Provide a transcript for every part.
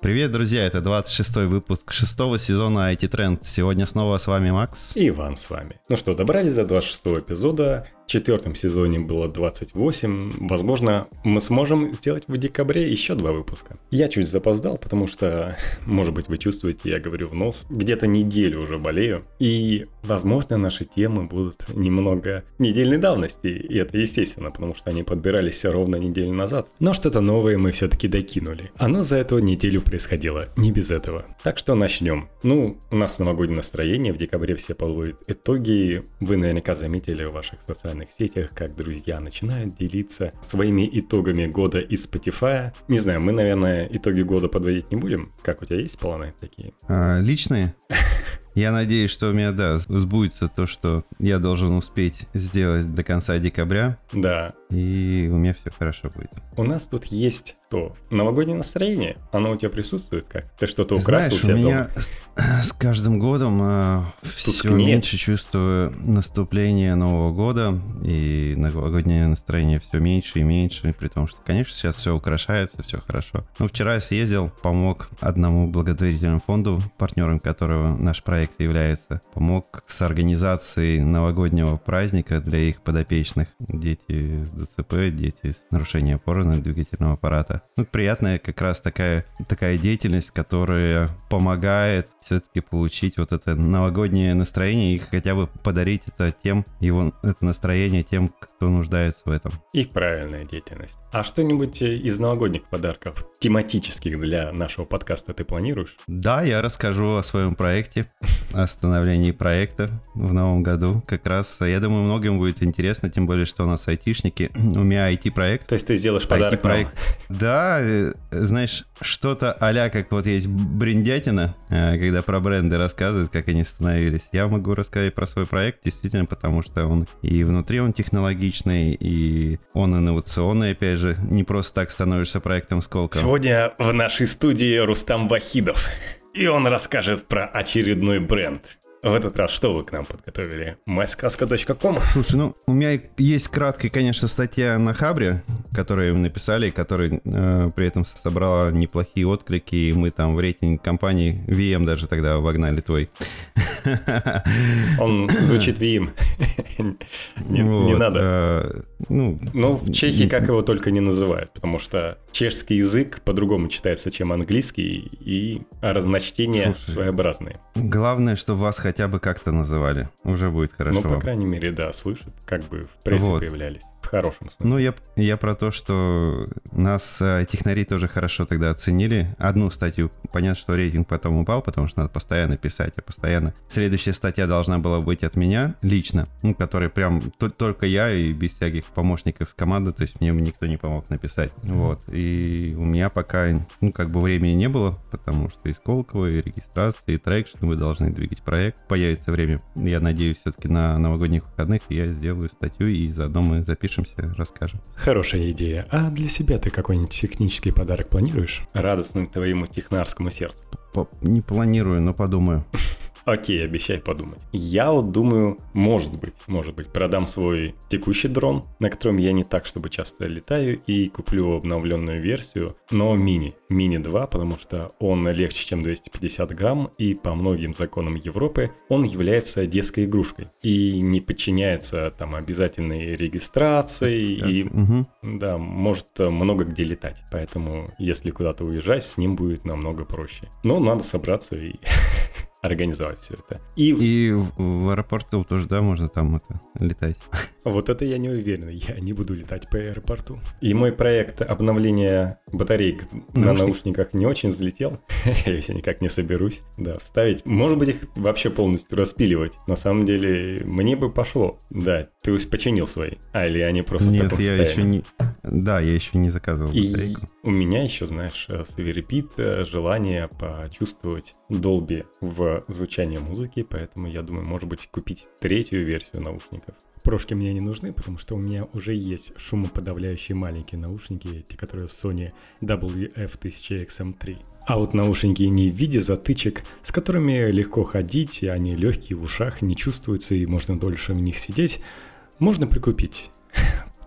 Привет, друзья, это 26-й выпуск шестого сезона IT Trend. Сегодня снова с вами Макс. И Иван с вами. Ну что, добрались до 26-го эпизода. Четвертом сезоне было 28. Возможно, мы сможем сделать в декабре еще два выпуска. Я чуть запоздал, потому что, может быть, вы чувствуете, я говорю в нос, где-то неделю уже болею. И, возможно, наши темы будут немного недельной давности. И это естественно, потому что они подбирались ровно неделю назад. Но что-то новое мы все-таки докинули. Оно за эту неделю происходило, не без этого. Так что начнем. Ну, у нас новогоднее настроение, в декабре все подводят итоги. Вы наверняка заметили в ваших социальных сетях, как друзья начинают делиться своими итогами года из Spotify. Не знаю, мы, наверное, итоги года подводить не будем. Как у тебя есть планы такие? А, личные? Я надеюсь, что у меня, да, сбудется то, что я должен успеть сделать до конца декабря. Да. И у меня все хорошо будет. У нас тут есть то новогоднее настроение. Оно у тебя присутствует как? Ты что-то украсил Знаешь, у меня дома? с каждым годом э, все меньше чувствую наступление Нового года, и новогоднее настроение все меньше и меньше, при том, что, конечно, сейчас все украшается, все хорошо. Но вчера я съездил, помог одному благотворительному фонду, партнером которого наш проект является, помог с организацией новогоднего праздника для их подопечных. Дети с ДЦП, дети с нарушением опорно-двигательного аппарата. Ну, приятная как раз такая, такая деятельность, которая помогает все-таки получить вот это новогоднее настроение и хотя бы подарить это тем, его, это настроение тем, кто нуждается в этом. И правильная деятельность. А что-нибудь из новогодних подарков, тематических для нашего подкаста ты планируешь? Да, я расскажу о своем проекте, о становлении проекта в новом году. Как раз, я думаю, многим будет интересно, тем более, что у нас айтишники. У меня IT-проект. То есть ты сделаешь подарок нам? IT-проект. Да, э, знаешь, что-то а как вот есть бриндятина, э, когда про бренды рассказывают, как они становились. Я могу рассказать про свой проект, действительно, потому что он и внутри он технологичный, и он инновационный, опять же. Не просто так становишься проектом Сколково. Сегодня в нашей студии Рустам Вахидов. И он расскажет про очередной бренд. В этот раз что вы к нам подготовили? MySkaska.com? Слушай, ну, у меня есть краткая, конечно, статья на Хабре, которую мы написали, которая э, при этом собрала неплохие отклики, и мы там в рейтинг компании VM даже тогда вогнали твой. Он звучит VM. Не надо. э, Ну, Ну, в Чехии как его только не называют, потому что чешский язык по-другому читается, чем английский, и разночтения Слушай, своеобразные. главное, чтобы вас хотя бы как-то называли. Уже будет хорошо Ну, по вам. крайней мере, да, слышат, как бы в прессе Вот. появлялись. Хорошем смысле. Ну, я, я про то, что нас э, технари тоже хорошо тогда оценили. Одну статью, понятно, что рейтинг потом упал, потому что надо постоянно писать, а постоянно. Следующая статья должна была быть от меня лично, ну, который прям то- только я и без всяких помощников команды, то есть мне никто не помог написать. Вот. И у меня пока, ну, как бы времени не было, потому что и Сколково, и регистрация, и traction, мы должны двигать проект. Появится время, я надеюсь, все-таки на новогодних выходных я сделаю статью, и заодно мы запишемся, расскажем. Хорошая идея. А для себя ты какой-нибудь технический подарок планируешь? Радостный твоему технарскому сердцу. По- Не планирую, но подумаю. Окей, обещай подумать. Я вот думаю, может быть, может быть, продам свой текущий дрон, на котором я не так, чтобы часто летаю, и куплю обновленную версию, но мини. Мини 2, потому что он легче, чем 250 грамм, и по многим законам Европы он является детской игрушкой. И не подчиняется там обязательной регистрации, и Мгм. да, может э, много где летать. Поэтому, если куда-то уезжать, с ним будет намного проще. Но надо собраться и организовать все это. И, И в, аэропорту тоже, да, можно там это летать. вот это я не уверен, я не буду летать по аэропорту. И мой проект обновления батареек на Наушник- наушниках не очень взлетел. я все никак не соберусь, да, вставить. Может быть, их вообще полностью распиливать. На самом деле, мне бы пошло. Да, ты уж починил свои. А, или они просто в Нет, таком я еще не... Да, я еще не заказывал И батарейку. у меня еще, знаешь, э, свирепит э, желание почувствовать Dolby в звучании музыки, поэтому я думаю, может быть, купить третью версию наушников. Прошки мне не нужны, потому что у меня уже есть шумоподавляющие маленькие наушники, те, которые Sony WF-1000XM3. А вот наушники не в виде затычек, с которыми легко ходить, и они легкие в ушах, не чувствуются и можно дольше в них сидеть, можно прикупить.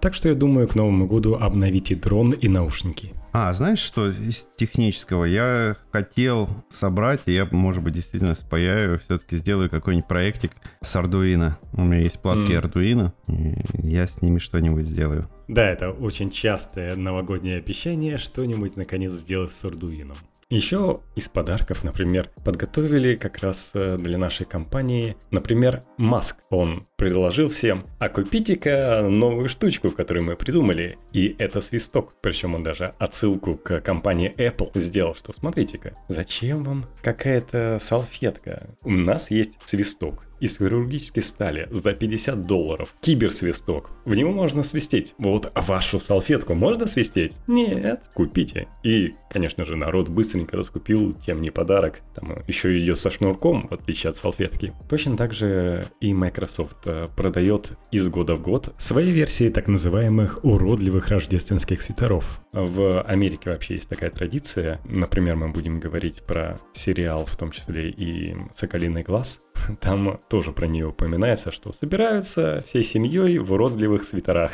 Так что я думаю, к Новому году обновите дрон и наушники. А, знаешь что, из технического я хотел собрать, и я, может быть, действительно спаяю, все-таки сделаю какой-нибудь проектик с Arduino. У меня есть платки mm. Arduino, и я с ними что-нибудь сделаю. Да, это очень частое новогоднее обещание что-нибудь наконец сделать с Arduino. Еще из подарков, например, подготовили как раз э, для нашей компании, например, Маск. Он предложил всем, а купите-ка новую штучку, которую мы придумали. И это свисток. Причем он даже отсылку к компании Apple сделал, что смотрите-ка, зачем вам какая-то салфетка? У нас есть свисток из хирургической стали за 50 долларов. Киберсвисток. В него можно свистеть. Вот вашу салфетку можно свистеть? Нет. Купите. И, конечно же, народ быстренько раскупил, тем не подарок. Там еще ее со шнурком, в отличие от салфетки. Точно так же и Microsoft э, продает из года в год свои версии так называемых уродливых рождественских свитеров. В Америке вообще есть такая традиция. Например, мы будем говорить про сериал, в том числе и «Соколиный глаз». Там тоже про нее упоминается, что собираются всей семьей в уродливых свитерах.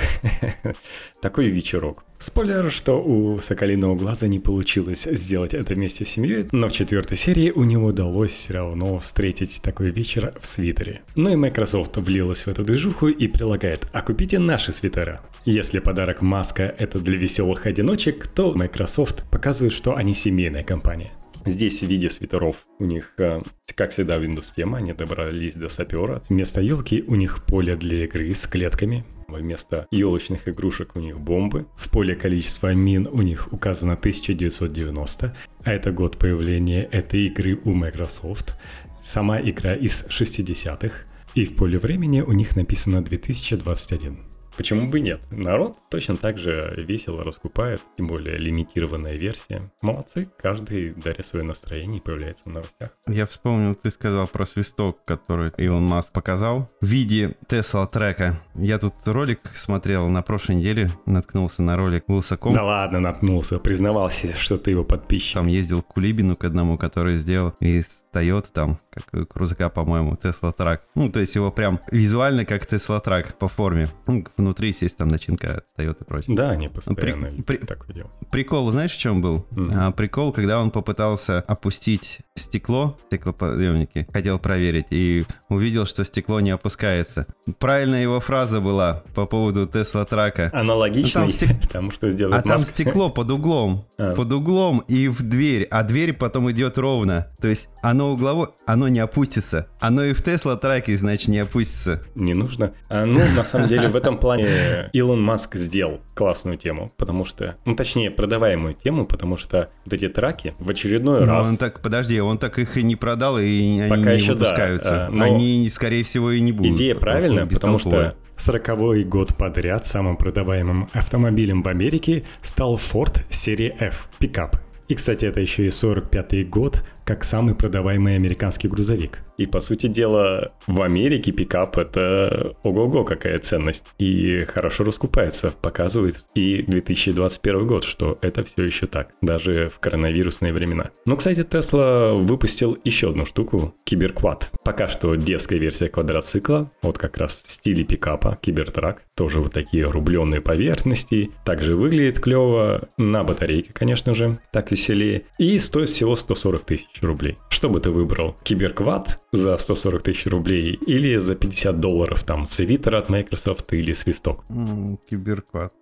Такой вечерок. Спойлер, что у Соколиного Глаза не получилось сделать это вместе с семьей, но в четвертой серии у него удалось все равно встретить такой вечер в свитере. Ну и Microsoft влилась в эту движуху и прилагает «А купите наши свитера». Если подарок маска это для веселых одиночек, то Microsoft показывает, что они семейная компания. Здесь в виде свитеров у них, э, как всегда, Windows тема, они добрались до сапера. Вместо елки у них поле для игры с клетками. Вместо елочных игрушек у них бомбы. В поле количества мин у них указано 1990, а это год появления этой игры у Microsoft. Сама игра из 60-х. И в поле времени у них написано 2021. Почему бы нет? Народ точно так же весело раскупает, тем более лимитированная версия. Молодцы, каждый дарит свое настроение и появляется в новостях. Я вспомнил, ты сказал про свисток, который Илон Маск показал в виде Тесла трека. Я тут ролик смотрел на прошлой неделе, наткнулся на ролик Вилсаком. Да ладно, наткнулся, признавался, что ты его подписчик. Там ездил к Кулибину к одному, который сделал из Toyota там, как крузака, по-моему, Tesla Track. Ну, то есть его прям визуально как Tesla Track по форме. Ну, внутри, есть там начинка Toyota и прочее. Да, они постоянно при, при, такое делают. Прикол, знаешь, в чем был? Mm-hmm. А, прикол, когда он попытался опустить стекло, стеклоподъемники, хотел проверить, и увидел, что стекло не опускается. Правильная его фраза была по поводу Tesla Трака. Аналогичный ну, стек... тому, что сделал А там стекло под углом. А. Под углом и в дверь, а дверь потом идет ровно. То есть оно угловое, оно не опустится. Оно и в Тесла траке, значит, не опустится. Не нужно. А, ну, на самом деле, в этом плане Илон Маск сделал классную тему, потому что, ну, точнее, продаваемую тему, потому что вот эти траки в очередной но раз... Он так, подожди, он так их и не продал, и Пока они еще не выпускаются. Да, но они, скорее всего, и не будут. Идея правильная, потому что сороковой год подряд самым продаваемым автомобилем в Америке стал Ford серии F пикап. И, кстати, это еще и 45-й год, как самый продаваемый американский грузовик. И, по сути дела, в Америке пикап — это ого-го какая ценность. И хорошо раскупается, показывает и 2021 год, что это все еще так, даже в коронавирусные времена. Но, кстати, Tesla выпустил еще одну штуку — Киберквад. Пока что детская версия квадроцикла, вот как раз в стиле пикапа, Кибертрак. Тоже вот такие рубленые поверхности. Также выглядит клево, на батарейке, конечно же, так веселее. И стоит всего 140 тысяч рублей. Что бы ты выбрал? Киберквад за 140 тысяч рублей или за 50 долларов там свитер от Microsoft или свисток? Mm, киберквад.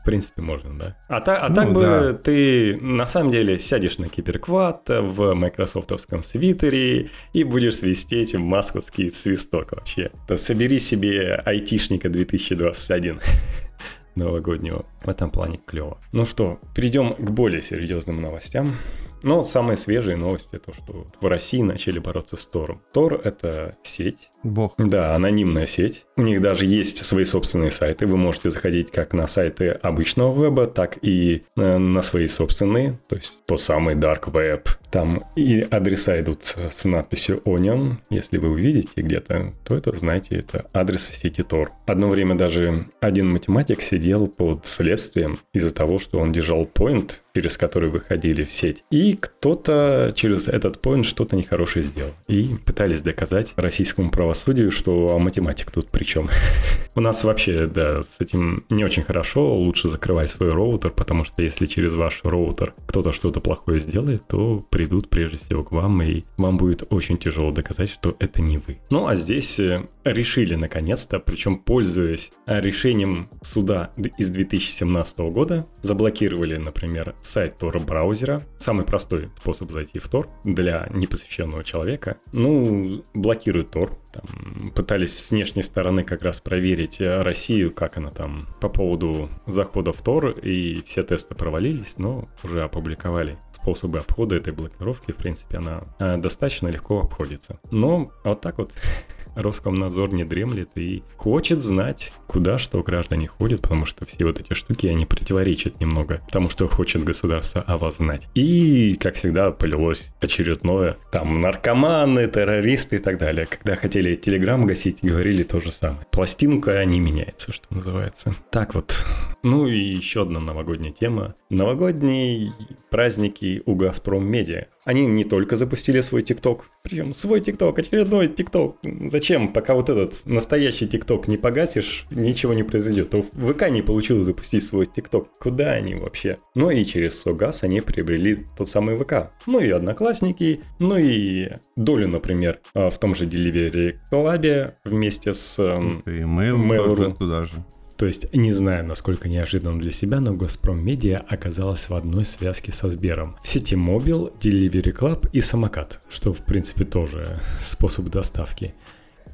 В принципе, можно, да. А, та, а ну, так бы да. ты на самом деле сядешь на киберквад в майкрософтовском свитере и будешь свистеть масковский свисток вообще. То собери себе айтишника 2021 новогоднего. В этом плане клево. Ну что, перейдем к более серьезным новостям. Но самые свежие новости то, что в России начали бороться с Тором. Тор — это сеть. Бог. Да, анонимная сеть. У них даже есть свои собственные сайты. Вы можете заходить как на сайты обычного веба, так и э, на свои собственные. То есть то самый Dark Web. Там и адреса идут с надписью Onion. Если вы увидите где-то, то это, знаете, это адрес в сети Tor. Одно время даже один математик сидел под следствием из-за того, что он держал point через который выходили в сеть. И кто-то через этот поинт что-то нехорошее сделал. И пытались доказать российскому правосудию, что а математик тут при чем. У нас вообще, да, с этим не очень хорошо. Лучше закрывать свой роутер, потому что если через ваш роутер кто-то что-то плохое сделает, то придут прежде всего к вам, и вам будет очень тяжело доказать, что это не вы. Ну а здесь э, решили наконец-то, причем пользуясь решением суда из 2017 года, заблокировали, например, сайт Tor браузера. Самый простой способ зайти в Tor для непосвященного человека. Ну, блокируют Tor. Там, пытались с внешней стороны как раз проверить э, Россию, как она там по поводу захода в Tor, и все тесты провалились, но уже опубликовали способы обхода этой блокировки, в принципе, она э, достаточно легко обходится. Но вот так вот Роскомнадзор не дремлет и хочет знать, куда что граждане ходят, потому что все вот эти штуки, они противоречат немного тому, что хочет государство о вас знать. И, как всегда, полилось очередное, там, наркоманы, террористы и так далее. Когда хотели Телеграм гасить, говорили то же самое. Пластинка не меняется, что называется. Так вот. Ну и еще одна новогодняя тема. Новогодние праздники у Газпром Медиа. Они не только запустили свой ТикТок, причем свой ТикТок, очередной ТикТок. Зачем? Пока вот этот настоящий ТикТок не погасишь, ничего не произойдет. То ВК не получилось запустить свой ТикТок. Куда они вообще? Ну и через Согаз они приобрели тот самый ВК. Ну и Одноклассники, ну и долю, например, а, в том же Delivery Club вместе с... И Mail.ru, Mail туда же. То есть, не знаю, насколько неожиданно для себя, но Газпром Медиа оказалась в одной связке со Сбером. Ситимобил, Delivery Club и Самокат, что в принципе тоже способ доставки.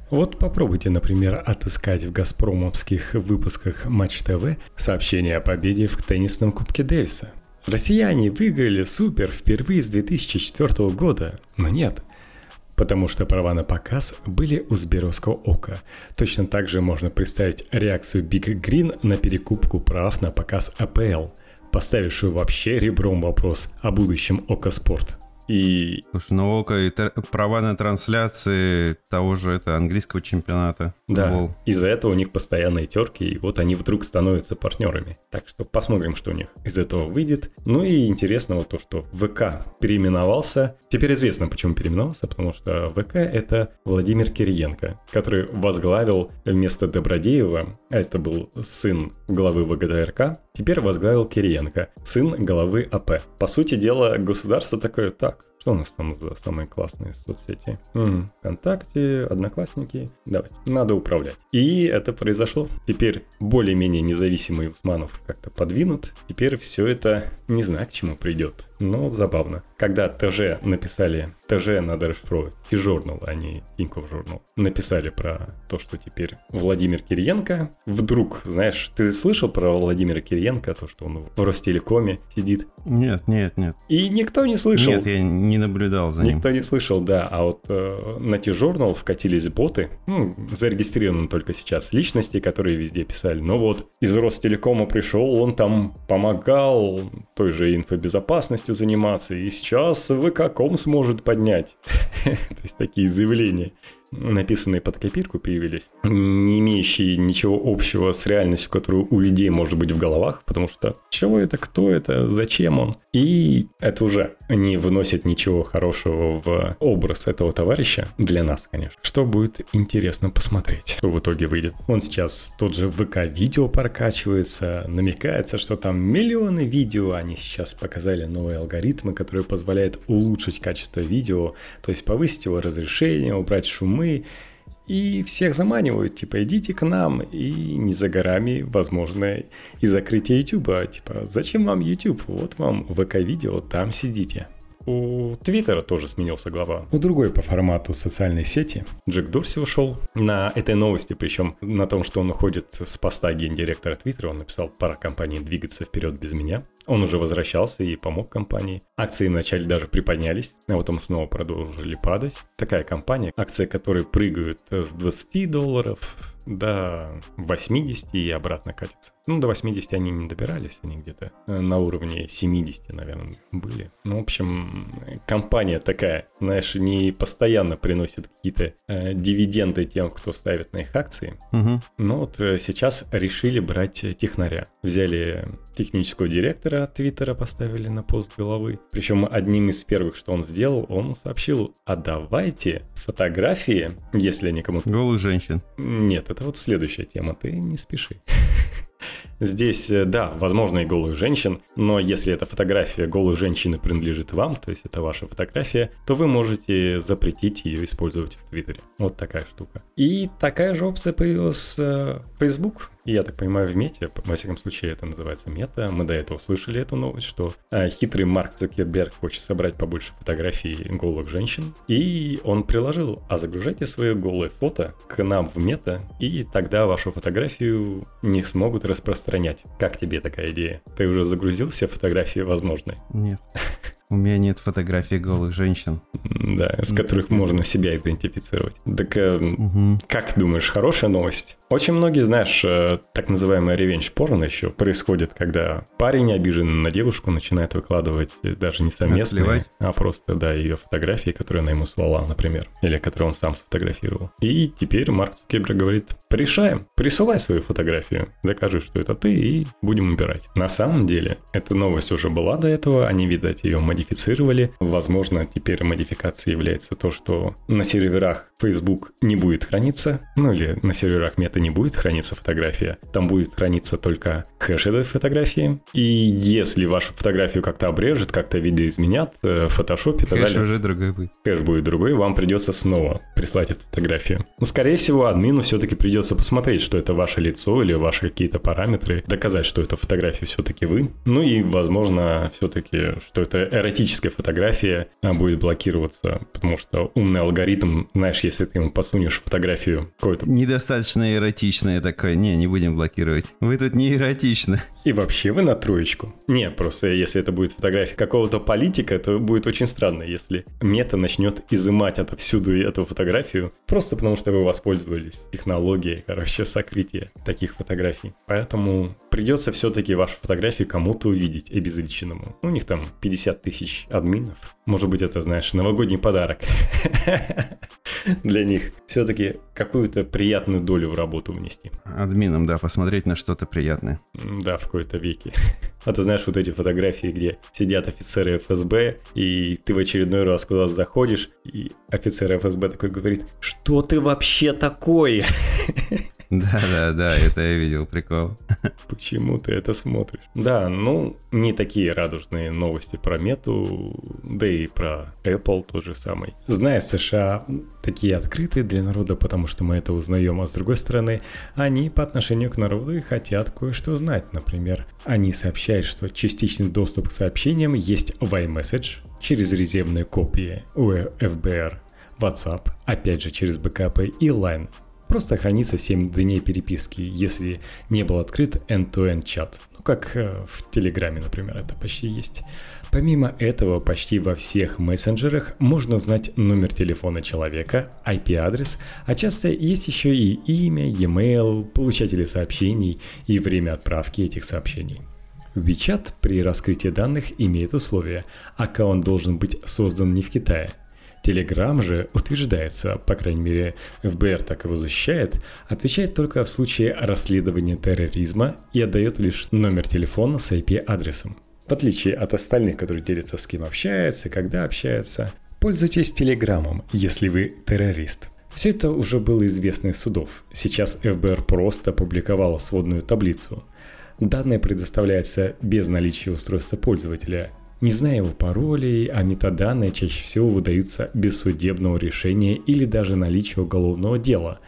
Вот попробуйте, например, отыскать в газпромовских выпусках Матч ТВ сообщение о победе в теннисном Кубке Дэвиса. Россияне выиграли супер впервые с 2004 года, но нет – потому что права на показ были у Сберовского ока. Точно так же можно представить реакцию Big Green на перекупку прав на показ АПЛ, поставившую вообще ребром вопрос о будущем Ока Спорт. И... Слушай, ну ОКО и права на трансляции того же это английского чемпионата. Да, из-за этого у них постоянные терки, и вот они вдруг становятся партнерами. Так что посмотрим, что у них из этого выйдет. Ну и интересно вот то, что ВК переименовался. Теперь известно, почему переименовался, потому что ВК это Владимир Кириенко, который возглавил вместо Добродеева, а это был сын главы ВГДРК, теперь возглавил Кириенко, сын главы АП. По сути дела, государство такое, так, что у нас там за самые классные соцсети? М-м, ВКонтакте, Одноклассники. Давайте. Надо управлять. И это произошло. Теперь более-менее независимый Усманов как-то подвинут. Теперь все это не знаю, к чему придет. Но забавно. Когда ТЖ написали, ТЖ надо расшифровывать, T-Journal, а не Тинькофф Journal, написали про то, что теперь Владимир Кириенко, вдруг, знаешь, ты слышал про Владимира Кириенко, то, что он в Ростелекоме сидит? Нет, нет, нет. И никто не слышал. Нет, я не наблюдал за ним. Никто не слышал, да. А вот э, на T-Journal вкатились боты, ну, зарегистрированы только сейчас личности, которые везде писали. Но вот из Ростелекома пришел, он там помогал той же инфобезопасности, деятельностью заниматься, и сейчас ВК.ком сможет поднять. То есть такие заявления написанные под копирку появились, не имеющие ничего общего с реальностью, которую у людей может быть в головах, потому что чего это, кто это, зачем он. И это уже не выносит ничего хорошего в образ этого товарища, для нас, конечно. Что будет интересно посмотреть, что в итоге выйдет. Он сейчас тот же ВК-видео прокачивается, намекается, что там миллионы видео, они сейчас показали новые алгоритмы, которые позволяют улучшить качество видео, то есть повысить его разрешение, убрать шумы, мы, и всех заманивают, типа, идите к нам, и не за горами, возможно, и закрытие YouTube, типа, зачем вам YouTube, вот вам ВК-видео, там сидите. У Твиттера тоже сменился глава. У другой по формату социальной сети. Джек Дорси ушел. На этой новости, причем на том, что он уходит с поста гендиректора Твиттера, он написал, пора компании двигаться вперед без меня. Он уже возвращался и помог компании. Акции вначале даже приподнялись, а потом снова продолжили падать. Такая компания, акции которой прыгают с 20 долларов до 80 и обратно катится. Ну, до 80 они не добирались, они где-то э, на уровне 70, наверное, были. Ну, в общем, компания такая, знаешь, не постоянно приносит какие-то э, дивиденды тем, кто ставит на их акции. Угу. Но вот э, сейчас решили брать технаря. Взяли технического директора Твиттера, поставили на пост головы. Причем одним из первых, что он сделал, он сообщил, а давайте фотографии, если они кому-то... Голых женщин. Нет, это вот следующая тема, ты не спеши. Здесь, э, да, возможно и голых женщин, но если эта фотография голой женщины принадлежит вам, то есть это ваша фотография, то вы можете запретить ее использовать в Твиттере. Вот такая штука. И такая же опция появилась в Facebook. Я так понимаю, в мете, во всяком случае, это называется мета. Мы до этого слышали эту новость, что а, хитрый Марк Цукерберг хочет собрать побольше фотографий голых женщин. И он приложил, а загружайте свои голые фото к нам в мета, и тогда вашу фотографию не смогут распространять. Как тебе такая идея? Ты уже загрузил все фотографии возможные? Нет. У меня нет фотографий голых женщин. Да, с которых можно себя идентифицировать. Так э, угу. как думаешь, хорошая новость? Очень многие, знаешь, э, так называемый ревенж порно еще происходит, когда парень, обиженный на девушку, начинает выкладывать даже не совместные, а просто, да, ее фотографии, которые она ему слала, например, или которые он сам сфотографировал. И теперь Марк Цукерберг говорит, решаем, присылай свою фотографию, докажи, что это ты, и будем убирать. На самом деле, эта новость уже была до этого, они, видать, ее модифицировали. Возможно, теперь модификацией является то, что на серверах Facebook не будет храниться, ну или на серверах Meta не будет храниться фотография, там будет храниться только хэш этой фотографии. И если вашу фотографию как-то обрежет, как-то видоизменят, в фотошопе и так Хэш уже другой будет. Хэш будет другой, вам придется снова прислать эту фотографию. Но, скорее всего, админу все-таки придется посмотреть, что это ваше лицо или ваши какие-то параметры, доказать, что эта фотография все-таки вы. Ну и, возможно, все-таки, что это эротическая фотография а, будет блокироваться, потому что умный алгоритм, знаешь, если ты ему подсунешь фотографию какой-то... Недостаточно эротичное такое. Не, не будем блокировать. Вы тут не эротично. И вообще вы на троечку. Не, просто если это будет фотография какого-то политика, то будет очень странно, если мета начнет изымать отовсюду эту фотографию, просто потому что вы воспользовались технологией, короче, сокрытия таких фотографий. Поэтому придется все-таки вашу фотографию кому-то увидеть обезличенному. У них там 50 тысяч админов. Может быть, это, знаешь, новогодний подарок для них. Все-таки какую-то приятную долю в работу внести. Админом, да, посмотреть на что-то приятное. Да, в какой-то веке. А ты знаешь вот эти фотографии, где сидят офицеры ФСБ, и ты в очередной раз куда-то заходишь, и офицер ФСБ такой говорит, что ты вообще такой? Да-да-да, это я видел, прикол. Почему ты это смотришь? Да, ну, не такие радужные новости про Мету, да и про Apple тот же самый. Зная США такие открытые для народа, потому что мы это узнаем, а с другой стороны, они по отношению к народу и хотят кое-что знать. Например, они сообщают, что частичный доступ к сообщениям есть в iMessage через резервные копии у ФБР, WhatsApp, опять же через бэкапы и Line Просто хранится 7 дней переписки, если не был открыт end-to-end чат. Ну, как э, в Телеграме, например, это почти есть. Помимо этого, почти во всех мессенджерах можно узнать номер телефона человека, IP-адрес, а часто есть еще и имя, e-mail, получатели сообщений и время отправки этих сообщений. WeChat при раскрытии данных имеет условие. Аккаунт должен быть создан не в Китае – Telegram же утверждается, по крайней мере ФБР так его защищает, отвечает только в случае расследования терроризма и отдает лишь номер телефона с IP-адресом. В отличие от остальных, которые делятся с кем общается, когда общается, пользуйтесь Телеграмом, если вы террорист. Все это уже было известно из судов. Сейчас ФБР просто опубликовала сводную таблицу. Данные предоставляются без наличия устройства пользователя, не зная его паролей, а метаданные чаще всего выдаются без судебного решения или даже наличия уголовного дела.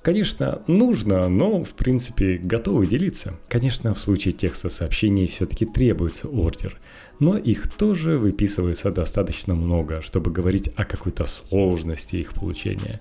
Конечно, нужно, но в принципе готовы делиться. Конечно, в случае текста сообщений все-таки требуется ордер, но их тоже выписывается достаточно много, чтобы говорить о какой-то сложности их получения.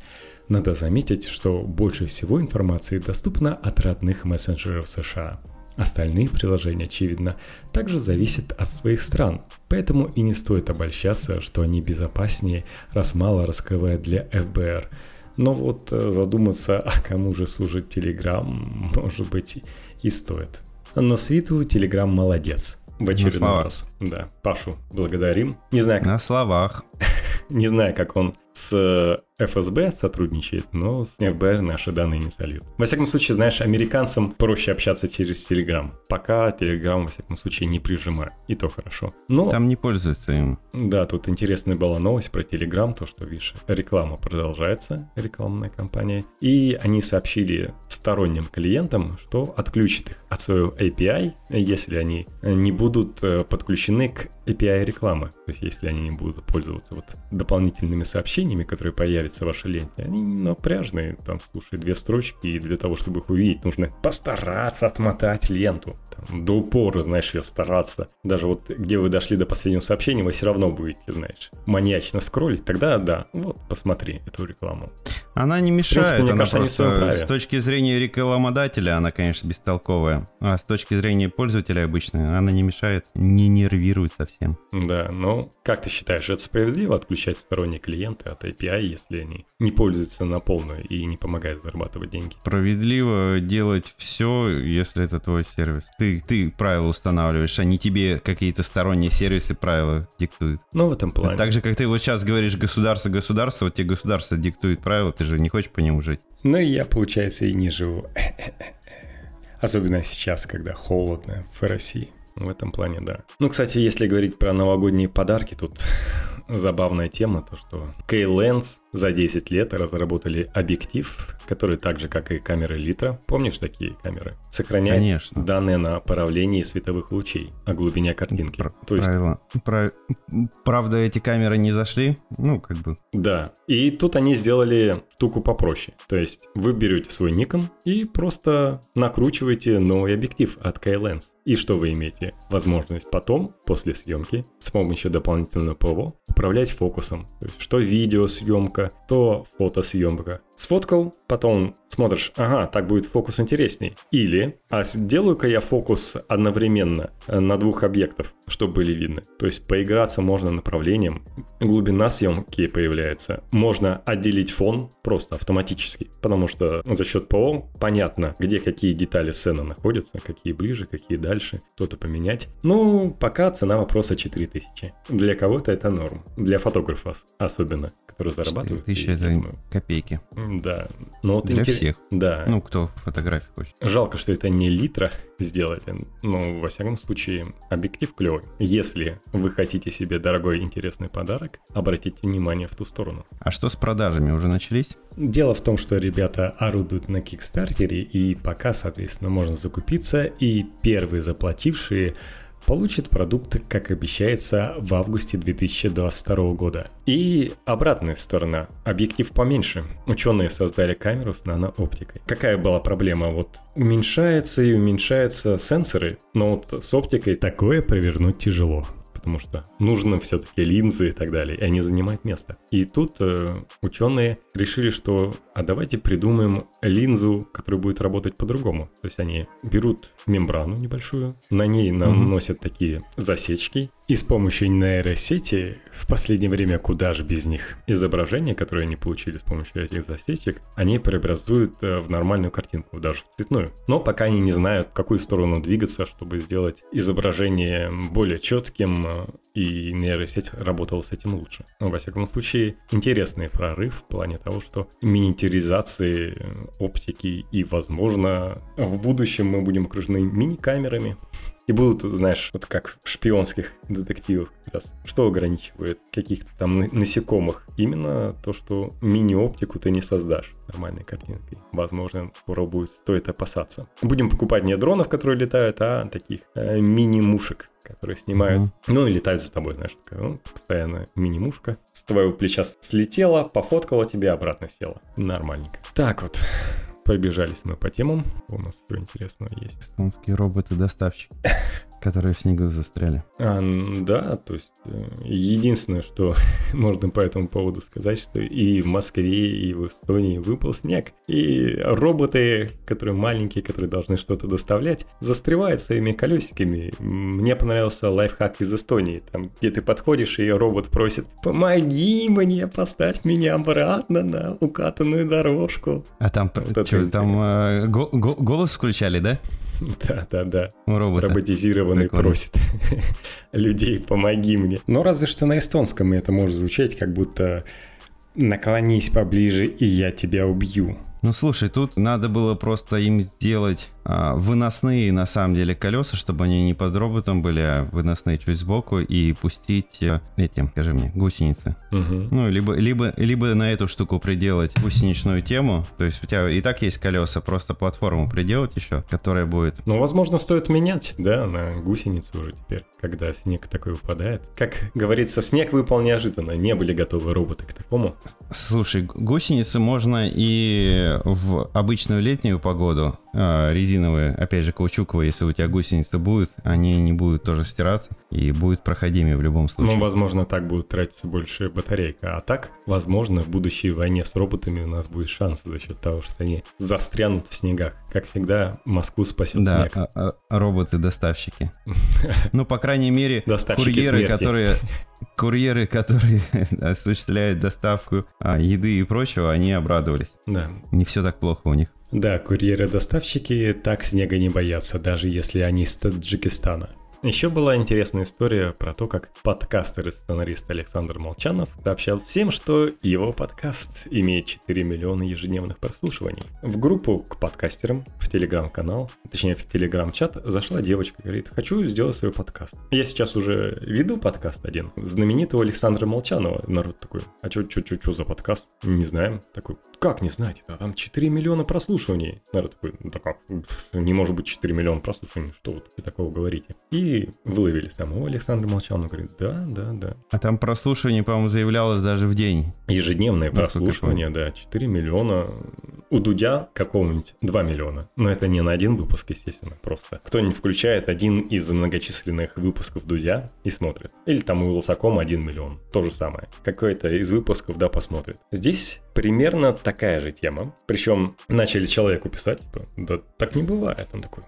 Надо заметить, что больше всего информации доступно от родных мессенджеров США. Остальные приложения, очевидно, также зависят от своих стран, поэтому и не стоит обольщаться, что они безопаснее, раз мало раскрывают для ФБР. Но вот э, задуматься, а кому же служит Telegram, может быть, и стоит. Но с виду Telegram молодец. В очередной раз. Да, Пашу благодарим. Не знаю, как... На словах. Не знаю, как он с ФСБ сотрудничает, но с ФБР наши данные не сольют. Во всяком случае, знаешь, американцам проще общаться через Telegram. Пока Telegram, во всяком случае, не прижимает. И то хорошо. Но... Там не пользуются им. Да, тут интересная была новость про Telegram, то, что, видишь, реклама продолжается, рекламная кампания. И они сообщили сторонним клиентам, что отключат их от своего API, если они не будут э, подключены к API рекламы. То есть, если они не будут пользоваться вот дополнительными сообщениями, которые появятся в вашей ленте, они напряжные. Там, слушай, две строчки, и для того, чтобы их увидеть, нужно постараться отмотать ленту. Там, до упора, знаешь, ее стараться. Даже вот где вы дошли до последнего сообщения, вы все равно будете, знаешь, маньячно скроллить. Тогда да, вот, посмотри эту рекламу. Она не мешает, принципе, она кажется, просто с точки зрения рекламодателя, она, конечно, бестолковая. А с точки зрения пользователя обычно, она не мешает, не нервирует совсем. Да, ну, как ты считаешь, это справедливо отключать сторонние клиенты от API, если они не пользуются на полную и не помогают зарабатывать деньги? Справедливо делать все, если это твой сервис. Ты, ты правила устанавливаешь, а не тебе какие-то сторонние сервисы правила диктуют. Ну, в этом плане. Так же, как ты вот сейчас говоришь государство, государство, вот тебе государство диктует правила, ты же не хочешь по нему жить. Ну, и я, получается, и не живу. Особенно сейчас, когда холодно в России. В этом плане, да. Ну, кстати, если говорить про новогодние подарки, тут забавная тема, то что K-Lens за 10 лет разработали объектив, который так же, как и камеры Литра, помнишь такие камеры, сохраняет Конечно. данные на направлении световых лучей, о глубине картинки. Пр- То есть... Правило. Прав... Правда, эти камеры не зашли, ну, как бы. Да, и тут они сделали штуку попроще. То есть вы берете свой Nikon и просто накручиваете новый объектив от K-Lens. И что вы имеете? Возможность потом, после съемки, с помощью дополнительного ПО, управлять фокусом. То есть, что видеосъемка, то фотосъемка. Сфоткал, потом смотришь, ага, так будет фокус интересней. Или, а сделаю-ка я фокус одновременно э, на двух объектов, чтобы были видны. То есть поиграться можно направлением, глубина съемки появляется. Можно отделить фон просто автоматически, потому что за счет ПО понятно, где какие детали сцены находятся, какие ближе, какие дальше, что-то поменять. Ну, пока цена вопроса 4000. Для кого-то это норм. Для фотографа особенно, который зарабатывает. 4000 это думаю. копейки. Да. Но вот Для интерес... всех. Да. Ну, кто фотографии хочет. Жалко, что это не литра сделали. Но, во всяком случае, объектив клевый. Если вы хотите себе дорогой интересный подарок, обратите внимание в ту сторону. А что с продажами? Уже начались? Дело в том, что ребята орудуют на Кикстартере, и пока, соответственно, можно закупиться, и первые заплатившие получит продукт, как обещается, в августе 2022 года. И обратная сторона. Объектив поменьше. Ученые создали камеру с нанооптикой. Какая была проблема? Вот уменьшается и уменьшаются сенсоры, но вот с оптикой такое провернуть тяжело потому что нужно все-таки линзы и так далее, и они занимают место. И тут э, ученые решили, что а давайте придумаем линзу, которая будет работать по-другому. То есть они берут мембрану небольшую, на ней наносят mm-hmm. такие засечки, и с помощью нейросети в последнее время куда же без них изображения, которые они получили с помощью этих засечек, они преобразуют э, в нормальную картинку, даже в цветную. Но пока они не знают, в какую сторону двигаться, чтобы сделать изображение более четким, э, и нейросеть работала с этим лучше. Но, во всяком случае, интересный прорыв в плане того, что миниатюризации э, оптики и, возможно, в будущем мы будем окружены мини-камерами, и будут, знаешь, вот как в шпионских детективах как раз. Что ограничивает каких-то там насекомых? Именно то, что мини-оптику ты не создашь нормальной картинкой. Возможно, скоро будет, стоит опасаться. Будем покупать не дронов, которые летают, а таких э, мини-мушек, которые снимают. Uh-huh. Ну и летают за тобой, знаешь, такая, ну, постоянно мини-мушка. С твоего плеча слетела, пофоткала тебе, обратно села. Нормальненько. Так вот, Пробежались мы по темам. У нас все интересного есть. Эстонские роботы-доставщики. Которые в снегу застряли. А, да, то есть э, единственное, что можно по этому поводу сказать, что и в Москве, и в Эстонии выпал снег. И роботы, которые маленькие, которые должны что-то доставлять, застревают своими колесиками. Мне понравился лайфхак из Эстонии, там, где ты подходишь, и робот просит «Помоги мне, поставь меня обратно на укатанную дорожку». А там, вот что, там э, го- го- голос включали, да? Да-да-да. У робота. Роботизированный Прикольно. просит людей, помоги мне. Но разве что на эстонском это может звучать, как будто наклонись поближе, и я тебя убью. Ну слушай, тут надо было просто им сделать а, выносные на самом деле колеса, чтобы они не под роботом были, а выносные чуть сбоку и пустить э, эти, скажи мне, гусеницы. Мгм. Ну, либо, либо, либо на эту штуку приделать гусеничную тему. То есть у тебя и так есть колеса, просто платформу приделать еще, которая будет Ну, возможно, стоит менять, да, на гусеницу уже теперь, когда снег такой выпадает. Как говорится, снег выпал неожиданно, не были готовы роботы к такому. Слушай, гусеницы можно и в обычную летнюю погоду, резиновые, опять же, каучуковые, если у тебя гусеницы будут, они не будут тоже стираться и будет проходимее в любом Ну, случае. возможно, так будет тратиться больше батарейка. А так, возможно, в будущей войне с роботами у нас будет шанс за счет того, что они застрянут в снегах. Как всегда, Москву спасет Да, снег. а- а- роботы-доставщики. Ну, по крайней мере, курьеры, которые курьеры, которые осуществляют доставку а, еды и прочего, они обрадовались. Да. Не все так плохо у них. Да, курьеры-доставщики так снега не боятся, даже если они из Таджикистана. Еще была интересная история про то, как подкастер и сценарист Александр Молчанов сообщал всем, что его подкаст имеет 4 миллиона ежедневных прослушиваний. В группу к подкастерам, в телеграм-канал, точнее в телеграм-чат зашла девочка, говорит, хочу сделать свой подкаст. Я сейчас уже веду подкаст один, знаменитого Александра Молчанова. Народ такой, а что чё, чё, чё за подкаст? Не знаем. Такой, как не знаете? Да там 4 миллиона прослушиваний. Народ такой, да как? Не может быть 4 миллиона прослушиваний, что вы такого говорите? И выловили самого Александра Молчанова, говорит, да, да, да. А там прослушивание, по-моему, заявлялось даже в день. Ежедневное Насколько прослушивание, да, 4 миллиона. У Дудя какого-нибудь 2 миллиона. Но это не на один выпуск, естественно, просто. Кто-нибудь включает один из многочисленных выпусков Дудя и смотрит. Или там у Вилсакома 1 миллион. То же самое. Какой-то из выпусков, да, посмотрит. Здесь примерно такая же тема. Причем начали человеку писать, типа, да так не бывает. Он такой,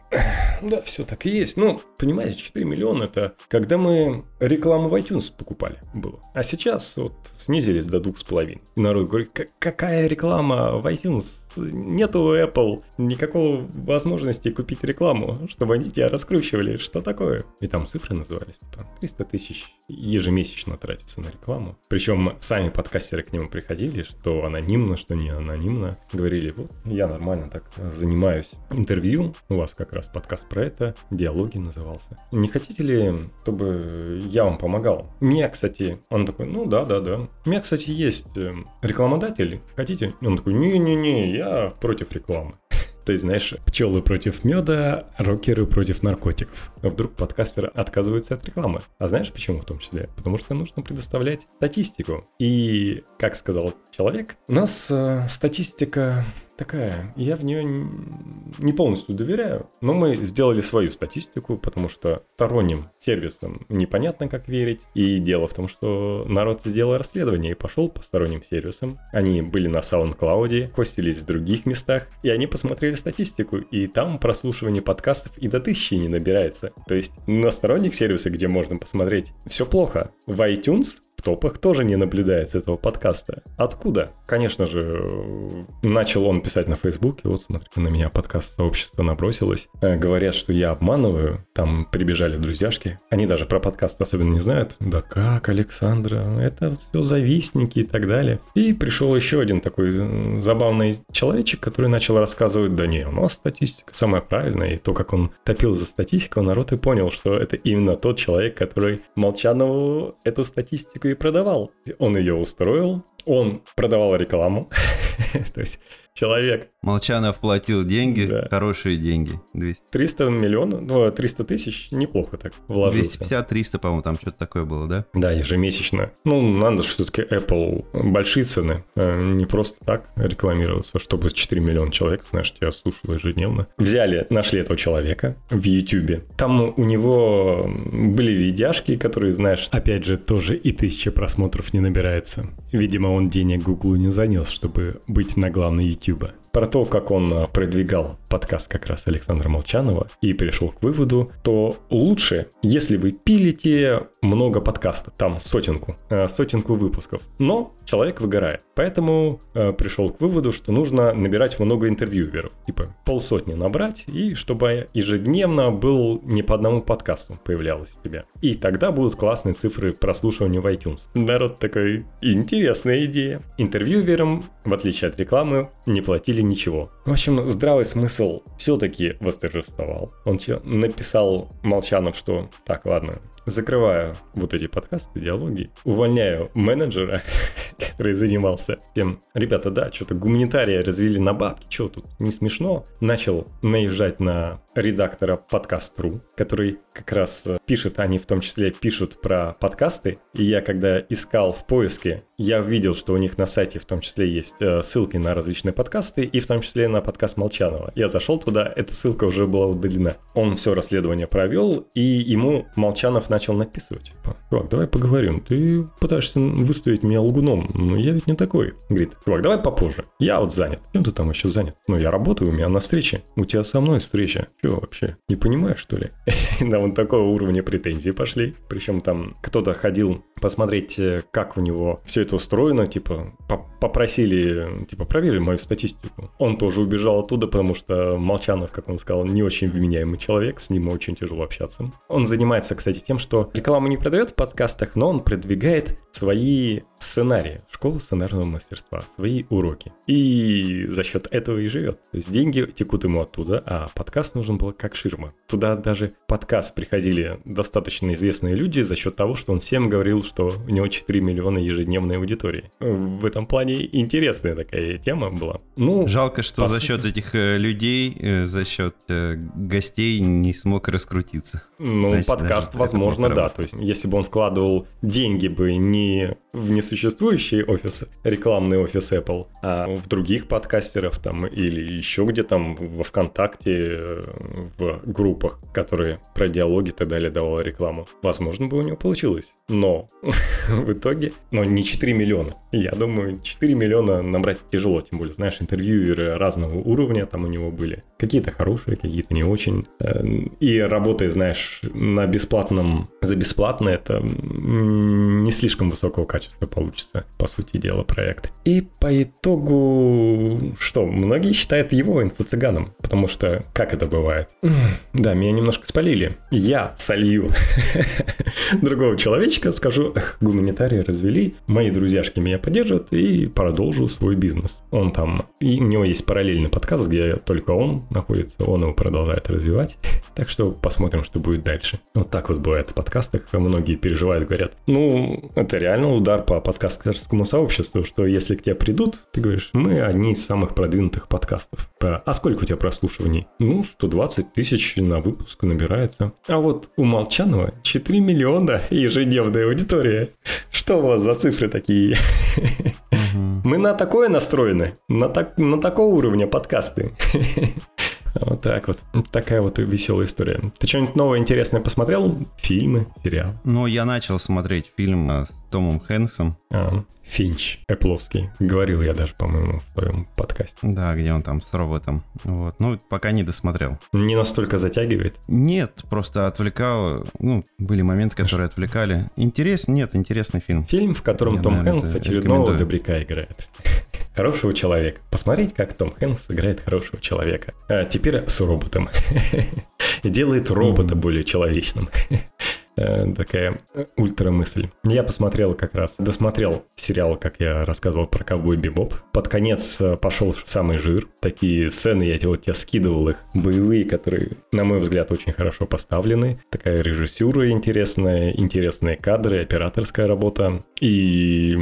да, все так и есть. Ну, понимаете, 4 миллиона это когда мы рекламу в iTunes покупали было. А сейчас вот снизились до двух с половиной. И народ говорит, «Как- какая реклама в iTunes? Нету у Apple никакого возможности купить рекламу, чтобы они тебя раскручивали. Что такое? И там цифры назывались. Типа 300 тысяч ежемесячно тратится на рекламу. Причем сами подкастеры к нему приходили, что анонимно, что не анонимно. Говорили, вот я нормально так занимаюсь интервью. У вас как раз подкаст про это, диалоги назывался. Не хотите ли, чтобы я вам помогал? Меня, кстати, он такой, ну да, да, да. У меня, кстати, есть э, рекламодатель. Хотите? Он такой, не-не-не, я против рекламы. То есть, знаешь, пчелы против меда, рокеры против наркотиков. А вдруг подкастер отказывается от рекламы. А знаешь почему в том числе? Потому что нужно предоставлять статистику. И, как сказал человек, у нас э, статистика такая, я в нее не полностью доверяю, но мы сделали свою статистику, потому что сторонним сервисам непонятно, как верить. И дело в том, что народ сделал расследование и пошел по сторонним сервисам. Они были на SoundCloud, хостились в других местах, и они посмотрели статистику, и там прослушивание подкастов и до тысячи не набирается. То есть на сторонних сервисах, где можно посмотреть, все плохо. В iTunes топах тоже не наблюдается этого подкаста. Откуда? Конечно же, начал он писать на Фейсбуке, вот смотри, на меня подкаст сообщество набросилось. Э, Говорят, что я обманываю, там прибежали друзьяшки. Они даже про подкаст особенно не знают. Да как, Александра, это все завистники и так далее. И пришел еще один такой э, забавный человечек, который начал рассказывать, да не, у нас статистика самая правильная. И то, как он топил за статистику, народ и понял, что это именно тот человек, который Молчанову эту статистику продавал. Он ее устроил, он продавал рекламу. То есть человек Молчанов платил деньги, Да. хорошие деньги. 200. 300 миллионов, ну, 300 тысяч, неплохо так вложился. 250-300, по-моему, там что-то такое было, да? Да, ежемесячно. Ну, надо все-таки Apple большие цены. э, Не просто так рекламироваться, чтобы 4 миллиона человек, знаешь, тебя слушало ежедневно. Взяли, нашли этого человека в YouTube. Там у него были видяшки, которые, знаешь, опять же, тоже и тысяча просмотров не набирается. Видимо, он денег Гуглу не занес, чтобы быть на главной YouTube. Cuba. Про то, как он а, продвигал подкаст как раз Александра Молчанова и пришел к выводу, то лучше, если вы пилите много подкастов, там сотенку, а, сотенку выпусков, но человек выгорает. Поэтому пришел к выводу, что нужно набирать много интервьюеров, типа полсотни набрать, и чтобы ежедневно был не по одному подкасту появлялось у тебя. И тогда будут классные цифры прослушивания в iTunes. Народ такой, интересная идея. Интервьюерам, в отличие от рекламы, не платили ничего. В общем, здравый смысл все-таки восторжествовал. Он написал Молчанов, что так, ладно, закрываю вот эти подкасты, диалоги, увольняю менеджера, который занимался тем, ребята, да, что-то гуманитария развели на бабки, что тут не смешно. Начал наезжать на редактора подкаст.ру, который как раз э, пишет, они в том числе пишут про подкасты, и я когда искал в поиске, я видел, что у них на сайте в том числе есть э, ссылки на различные подкасты, и в том числе на подкаст Молчанова. Я зашел туда, эта ссылка уже была удалена. Он все расследование провел, и ему Молчанов начал написывать. Чувак, давай поговорим. Ты пытаешься выставить меня лгуном, но я ведь не такой. Говорит, чувак, давай попозже. Я вот занят. Чем ты там еще занят? Ну, я работаю, у меня на встрече. У тебя со мной встреча. Че вообще? Не понимаешь, что ли? Да, вон такого уровня претензий пошли. Причем там кто-то ходил посмотреть, э, как у него все это устроено. Типа, попросили, типа, проверили мою статистику. Он тоже убежал оттуда, потому что Молчанов, как он сказал, не очень вменяемый человек. С ним очень тяжело общаться. Он занимается, кстати, тем, что рекламу не продает в подкастах, но он продвигает свои сценарии, школу сценарного мастерства, свои уроки. И за счет этого и живет. То есть деньги текут ему оттуда, а подкаст нужен был как ширма. Туда даже подкаст приходили достаточно известные люди за счет того, что он всем говорил, что у него 4 миллиона ежедневной аудитории. В этом плане интересная такая тема была. Ну, Жалко, что пос... за счет этих э, людей, э, за счет э, гостей не смог раскрутиться. Ну, Значит, подкаст, возможно, да. То есть, если бы он вкладывал деньги бы не в несуществующие офисы, рекламный офис Apple, а в других подкастеров там или еще где там во ВКонтакте, в группах, которые про диалоги и так далее давала рекламу. Возможно бы у него получилось. Но в итоге, но не 4 миллиона. Я думаю, 4 миллиона набрать тяжело, тем более, знаешь, интервьюеры разного уровня там у него были. Какие-то хорошие, какие-то не очень. Эм, и работая, знаешь, на бесплатном, за бесплатно, это не слишком высокого качества получится, по сути дела, проект. И по итогу, что, многие считают его инфо-цыганом, потому что, как это бывает? Да, меня немножко спалили. Я солью другого человечка, скажу, гуманитарии развели, мои друзьяшки меня поддержат и продолжу свой бизнес. Он там, и у него есть параллельный подкаст, где только он находится, он его продолжает развивать. Так что посмотрим, что будет дальше. Вот так вот бывает в подкастах. Многие переживают, говорят, ну, это реально удар по подкастерскому сообществу, что если к тебе придут, ты говоришь, мы одни из самых продвинутых подкастов. А сколько у тебя прослушиваний? Ну, 120 тысяч на выпуск набирается. А вот у Молчанова 4 миллиона ежедневная аудитория. Что у вас за цифры такие? Мы на такое настроены, на, так, на такого уровня подкасты. Вот так вот. Такая вот веселая история. Ты что-нибудь новое интересное посмотрел? Фильмы, сериал? Ну, я начал смотреть фильм э, с Томом Хэнксом. А, Финч, Эпловский. Говорил я даже, по-моему, в твоем подкасте. Да, где он там с роботом. Вот. Ну, пока не досмотрел. Не настолько затягивает? Нет, просто отвлекал. Ну, были моменты, которые отвлекали. Интерес? Нет, интересный фильм. Фильм, в котором я, Том наверное, Хэнкс очередного добряка играет хорошего человека. Посмотреть, как Том Хэнкс играет хорошего человека. А теперь с роботом. И делает робота более человечным. Э, такая ультра мысль. Я посмотрел как раз, досмотрел сериал, как я рассказывал про ковбой Бибоп. Под конец э, пошел самый жир. Такие сцены, я вот тебя скидывал их, боевые, которые, на мой взгляд, очень хорошо поставлены. Такая режиссура интересная, интересные кадры, операторская работа. И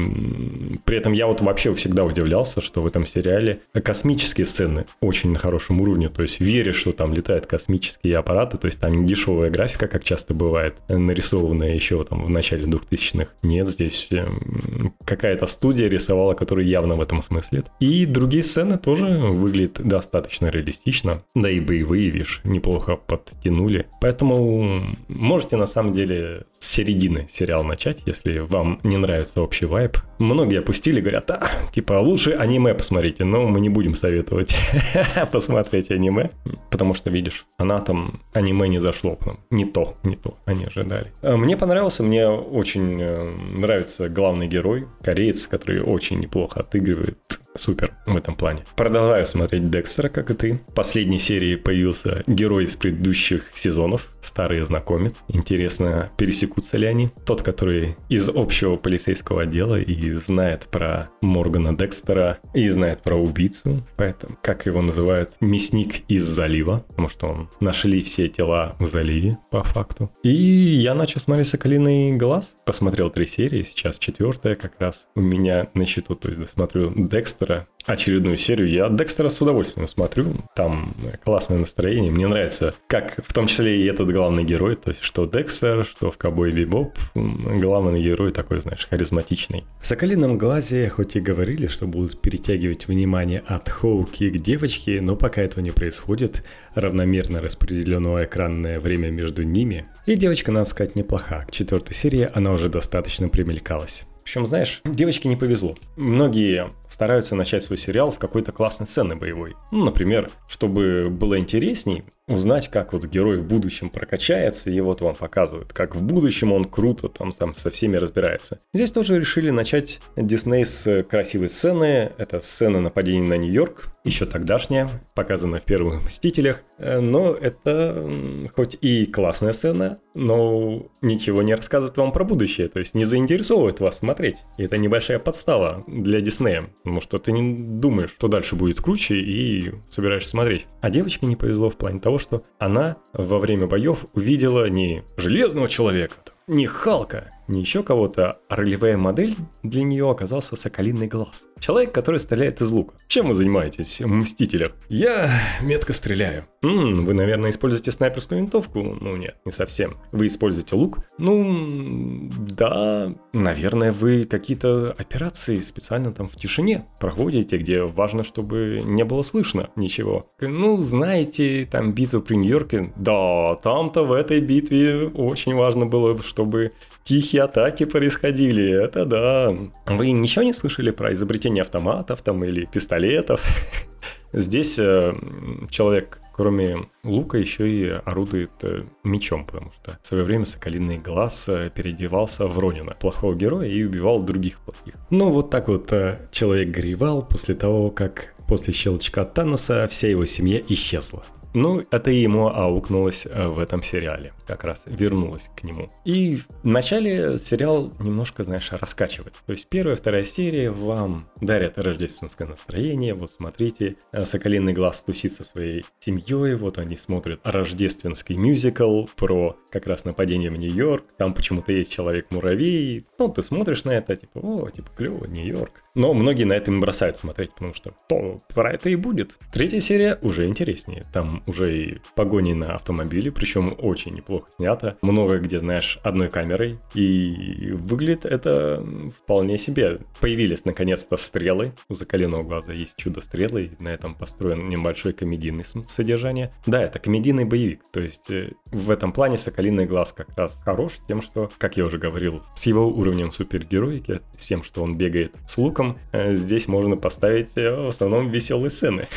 при этом я вот вообще всегда удивлялся, что в этом сериале космические сцены очень на хорошем уровне. То есть веришь, что там летают космические аппараты, то есть там не дешевая графика, как часто бывает нарисованная еще там в начале 2000-х. Нет, здесь эм, какая-то студия рисовала, которая явно в этом смыслит. И другие сцены тоже выглядят достаточно реалистично. Да и боевые, видишь, неплохо подтянули. Поэтому можете на самом деле с середины сериал начать, если вам не нравится общий вайб. Многие опустили, говорят, а, типа, лучше аниме посмотрите, но мы не будем советовать посмотреть аниме, потому что, видишь, она там, аниме не зашло нам. Не то, не то, они ожидали. А, мне понравился, мне очень э, нравится главный герой, кореец, который очень неплохо отыгрывает супер в этом плане. Продолжаю смотреть Декстера, как и ты. В последней серии появился герой из предыдущих сезонов, старый знакомец. Интересно, пересекутся ли они? Тот, который из общего полицейского отдела и знает про Моргана Декстера, и знает про убийцу, поэтому, как его называют, мясник из залива, потому что он нашли все тела в заливе, по факту. И я начал смотреть «Соколиный глаз», посмотрел три серии, сейчас четвертая как раз у меня на счету, то есть смотрю Декстер Декстера, очередную серию. Я Декстера с удовольствием смотрю. Там классное настроение. Мне нравится, как в том числе и этот главный герой. То есть, что Декстер, что в Кобой Бибоп. Главный герой такой, знаешь, харизматичный. В «Соколином глазе» хоть и говорили, что будут перетягивать внимание от Хоуки к девочке, но пока этого не происходит, равномерно распределено экранное время между ними. И девочка, надо сказать, неплоха. К четвертой серии она уже достаточно примелькалась. В общем, знаешь, девочке не повезло. Многие стараются начать свой сериал с какой-то классной сцены боевой. Ну, например, чтобы было интересней, узнать, как вот герой в будущем прокачается, и вот вам показывают, как в будущем он круто там, там со всеми разбирается. Здесь тоже решили начать Дисней с красивой сцены. Это сцена нападения на Нью-Йорк, еще тогдашняя, показана в первых «Мстителях». Э, но это хоть и классная сцена, но ничего не рассказывает вам про будущее, то есть не заинтересовывает вас смотреть. И это небольшая подстава для Диснея, потому что ты не думаешь, что дальше будет круче и собираешься смотреть. А девочке не повезло в плане того, что она во время боев увидела не железного человека, не Халка, не еще кого-то, а ролевая модель для нее оказался Соколиный Глаз. Человек, который стреляет из лука. Чем вы занимаетесь в Мстителях? Я метко стреляю. М-м, вы, наверное, используете снайперскую винтовку? Ну нет, не совсем. Вы используете лук? Ну, да, наверное, вы какие-то операции специально там в тишине проводите, где важно, чтобы не было слышно ничего. Ну, знаете, там битву при Нью-Йорке? Да, там-то в этой битве очень важно было, чтобы тихие атаки происходили, это да. Вы ничего не слышали про изобретение автоматов там или пистолетов? Здесь э, человек, кроме лука, еще и орудует э, мечом, потому что в свое время Соколиный Глаз э, переодевался в Ронина, плохого героя, и убивал других плохих. Ну, вот так вот человек горевал после того, как после щелчка Таноса вся его семья исчезла. Ну, это ему аукнулось э, в этом сериале, как раз вернулось к нему. И в начале сериал немножко, знаешь, раскачивает. То есть первая, вторая серия вам дарят рождественское настроение. Вот смотрите, э, Соколиный глаз тусит со своей семьей, вот они смотрят рождественский мюзикл про как раз нападение в Нью-Йорк. Там почему-то есть Человек-муравей. Ну, ты смотришь на это, типа, о, типа, клево, Нью-Йорк. Но многие на этом бросают смотреть, потому что то про это и будет. Третья серия уже интереснее. Там уже и погони на автомобиле, причем очень неплохо снято. Много где, знаешь, одной камерой. И выглядит это вполне себе. Появились наконец-то стрелы. У закаленного глаза есть чудо-стрелы. На этом построен небольшой комедийный содержание. Да, это комедийный боевик. То есть э, в этом плане Соколиный глаз как раз хорош тем, что, как я уже говорил, с его уровнем супергероики, с тем, что он бегает с луком, э, здесь можно поставить э, в основном веселые сцены.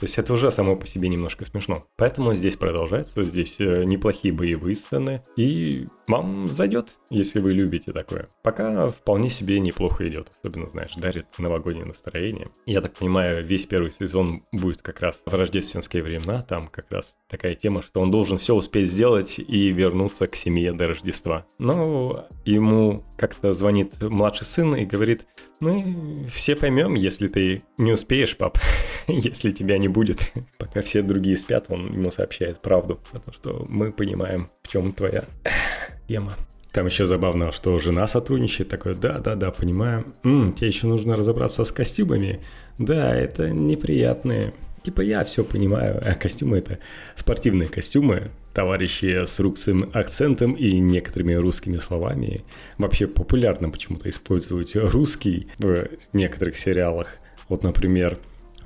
То есть это уже само по себе немножко смешно. Поэтому здесь продолжается, здесь э, неплохие боевые сцены, и вам зайдет, если вы любите такое. Пока вполне себе неплохо идет, особенно, знаешь, дарит новогоднее настроение. Я так понимаю, весь первый сезон будет как раз в рождественские времена, там как раз такая тема, что он должен все успеть сделать и вернуться к семье до Рождества. Но ему как-то звонит младший сын и говорит, мы все поймем, если ты не успеешь, пап, если тебя не будет. Пока все другие спят, он ему сообщает правду, потому что мы понимаем, в чем твоя тема. Там еще забавно, что жена сотрудничает, такой, да-да-да, понимаю. М, тебе еще нужно разобраться с костюмами. Да, это неприятные Типа я все понимаю, а костюмы это спортивные костюмы, товарищи с русским акцентом и некоторыми русскими словами. Вообще популярно почему-то использовать русский в некоторых сериалах. Вот, например,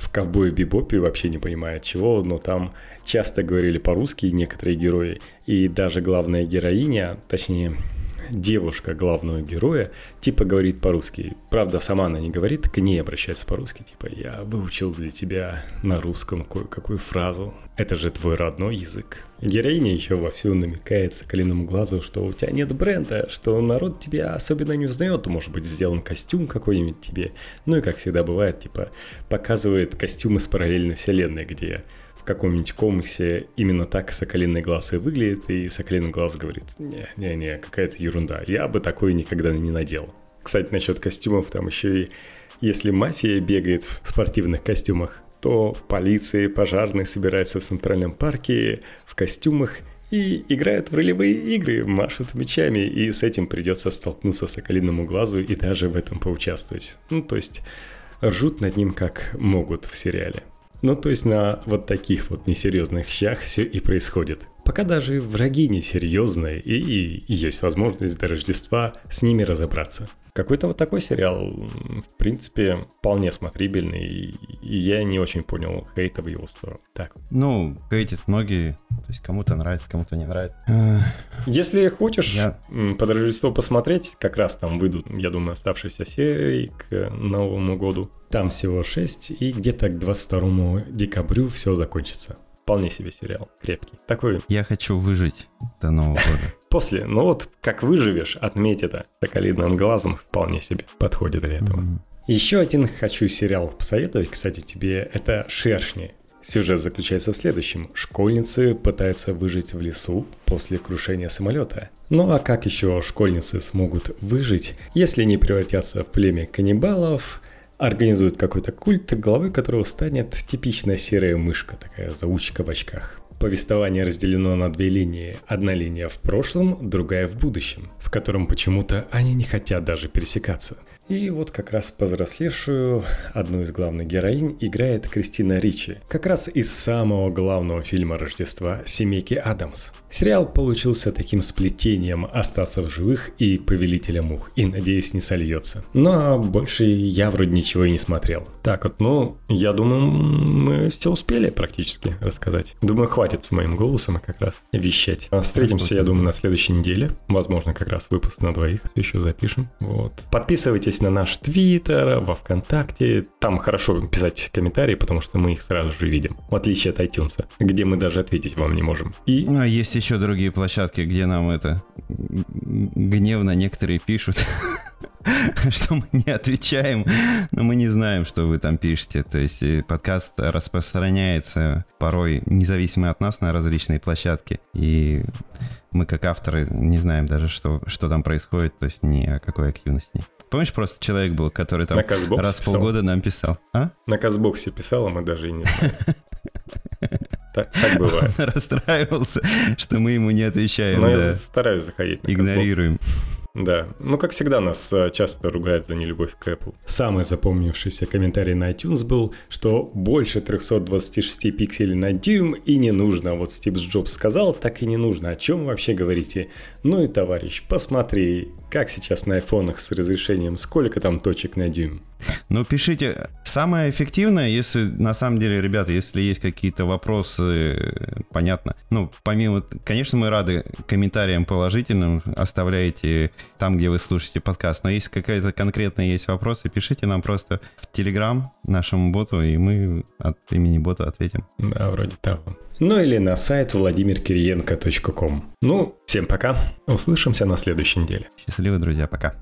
в «Ковбое Бибопе» вообще не понимает чего, но там часто говорили по-русски некоторые герои, и даже главная героиня, точнее, девушка главного героя, типа говорит по-русски. Правда, сама она не говорит, к ней обращается по-русски, типа «Я выучил для тебя на русском кое-какую фразу. Это же твой родной язык». Героиня еще вовсю намекает соколиному глазу, что у тебя нет бренда, что народ тебя особенно не узнает, может быть, сделан костюм какой-нибудь тебе. Ну и, как всегда бывает, типа, показывает костюм из параллельной вселенной, где в каком-нибудь комиксе именно так Соколиный глаз и выглядит, и Соколиный глаз говорит, не-не-не, какая-то ерунда, я бы такое никогда не надел. Кстати, насчет костюмов, там еще и если мафия бегает в спортивных костюмах, то полиция и пожарные собираются в Центральном парке в костюмах и играют в ролевые игры, машут мечами, и с этим придется столкнуться Соколиному глазу и даже в этом поучаствовать. Ну, то есть ржут над ним как могут в сериале. Ну, то есть на вот таких вот несерьезных щах все и происходит. Пока даже враги несерьезные, и, и есть возможность до Рождества с ними разобраться. Какой-то вот такой сериал, в принципе, вполне смотрибельный, и я не очень понял хейта в его сторону. Так. Ну, хейтят многие, то есть кому-то нравится, кому-то не нравится. Если хочешь я... под Рождество посмотреть, как раз там выйдут, я думаю, оставшиеся серии к Новому году. Там всего 6, и где-то к 22 декабрю все закончится. Вполне себе сериал, крепкий. Такой... Я хочу выжить до Нового года. После, ну вот, как выживешь, отметь это. Соколиным глазом вполне себе подходит для этого. Mm-hmm. Еще один хочу сериал посоветовать, кстати, тебе. Это «Шершни». Сюжет заключается в следующем. Школьницы пытаются выжить в лесу после крушения самолета. Ну а как еще школьницы смогут выжить, если не превратятся в племя каннибалов, организует какой-то культ, главой которого станет типичная серая мышка, такая заучка в очках. Повествование разделено на две линии. Одна линия в прошлом, другая в будущем, в котором почему-то они не хотят даже пересекаться. И вот как раз повзрослевшую одну из главных героинь играет Кристина Ричи, как раз из самого главного фильма Рождества «Семейки Адамс». Сериал получился таким сплетением остаться в живых и Повелителя мух, и, надеюсь, не сольется. Но больше я вроде ничего и не смотрел. Так вот, ну, я думаю, мы все успели практически рассказать. Думаю, хватит с моим голосом как раз вещать. А встретимся, я думаю, на следующей неделе. Возможно, как раз выпуск на двоих еще запишем. Вот. Подписывайтесь на наш твиттер, во Вконтакте. Там хорошо писать комментарии, потому что мы их сразу же видим. В отличие от iTunes, где мы даже ответить вам не можем. И... А, есть еще другие площадки, где нам это гневно некоторые пишут, что мы не отвечаем, но мы не знаем, что вы там пишете. То есть э, подкаст распространяется порой независимо от нас на различные площадки. И мы как авторы не знаем даже, что, что там происходит, то есть ни о какой активности. Помнишь, просто человек был, который там раз в полгода нам писал? А? На Казбоксе писал, а мы даже и не. Так, так бывает. Он расстраивался, что мы ему не отвечаем. Но да. я стараюсь заходить. Игнорируем. Да, ну как всегда нас э, часто ругают за нелюбовь к Apple. Самый запомнившийся комментарий на iTunes был, что больше 326 пикселей на дюйм и не нужно. Вот Стив Джобс сказал, так и не нужно. О чем вообще говорите? Ну и товарищ, посмотри, как сейчас на айфонах с разрешением, сколько там точек на дюйм. Ну, пишите. Самое эффективное, если на самом деле, ребята, если есть какие-то вопросы, понятно. Ну, помимо, конечно, мы рады комментариям положительным, оставляйте там, где вы слушаете подкаст. Но если какая-то конкретная есть вопросы, пишите нам просто в Телеграм нашему боту, и мы от имени бота ответим. Да, вроде того. Ну или на сайт владимиркириенко.ком. Ну, всем пока. Услышимся на следующей неделе. Счастливо, друзья, пока.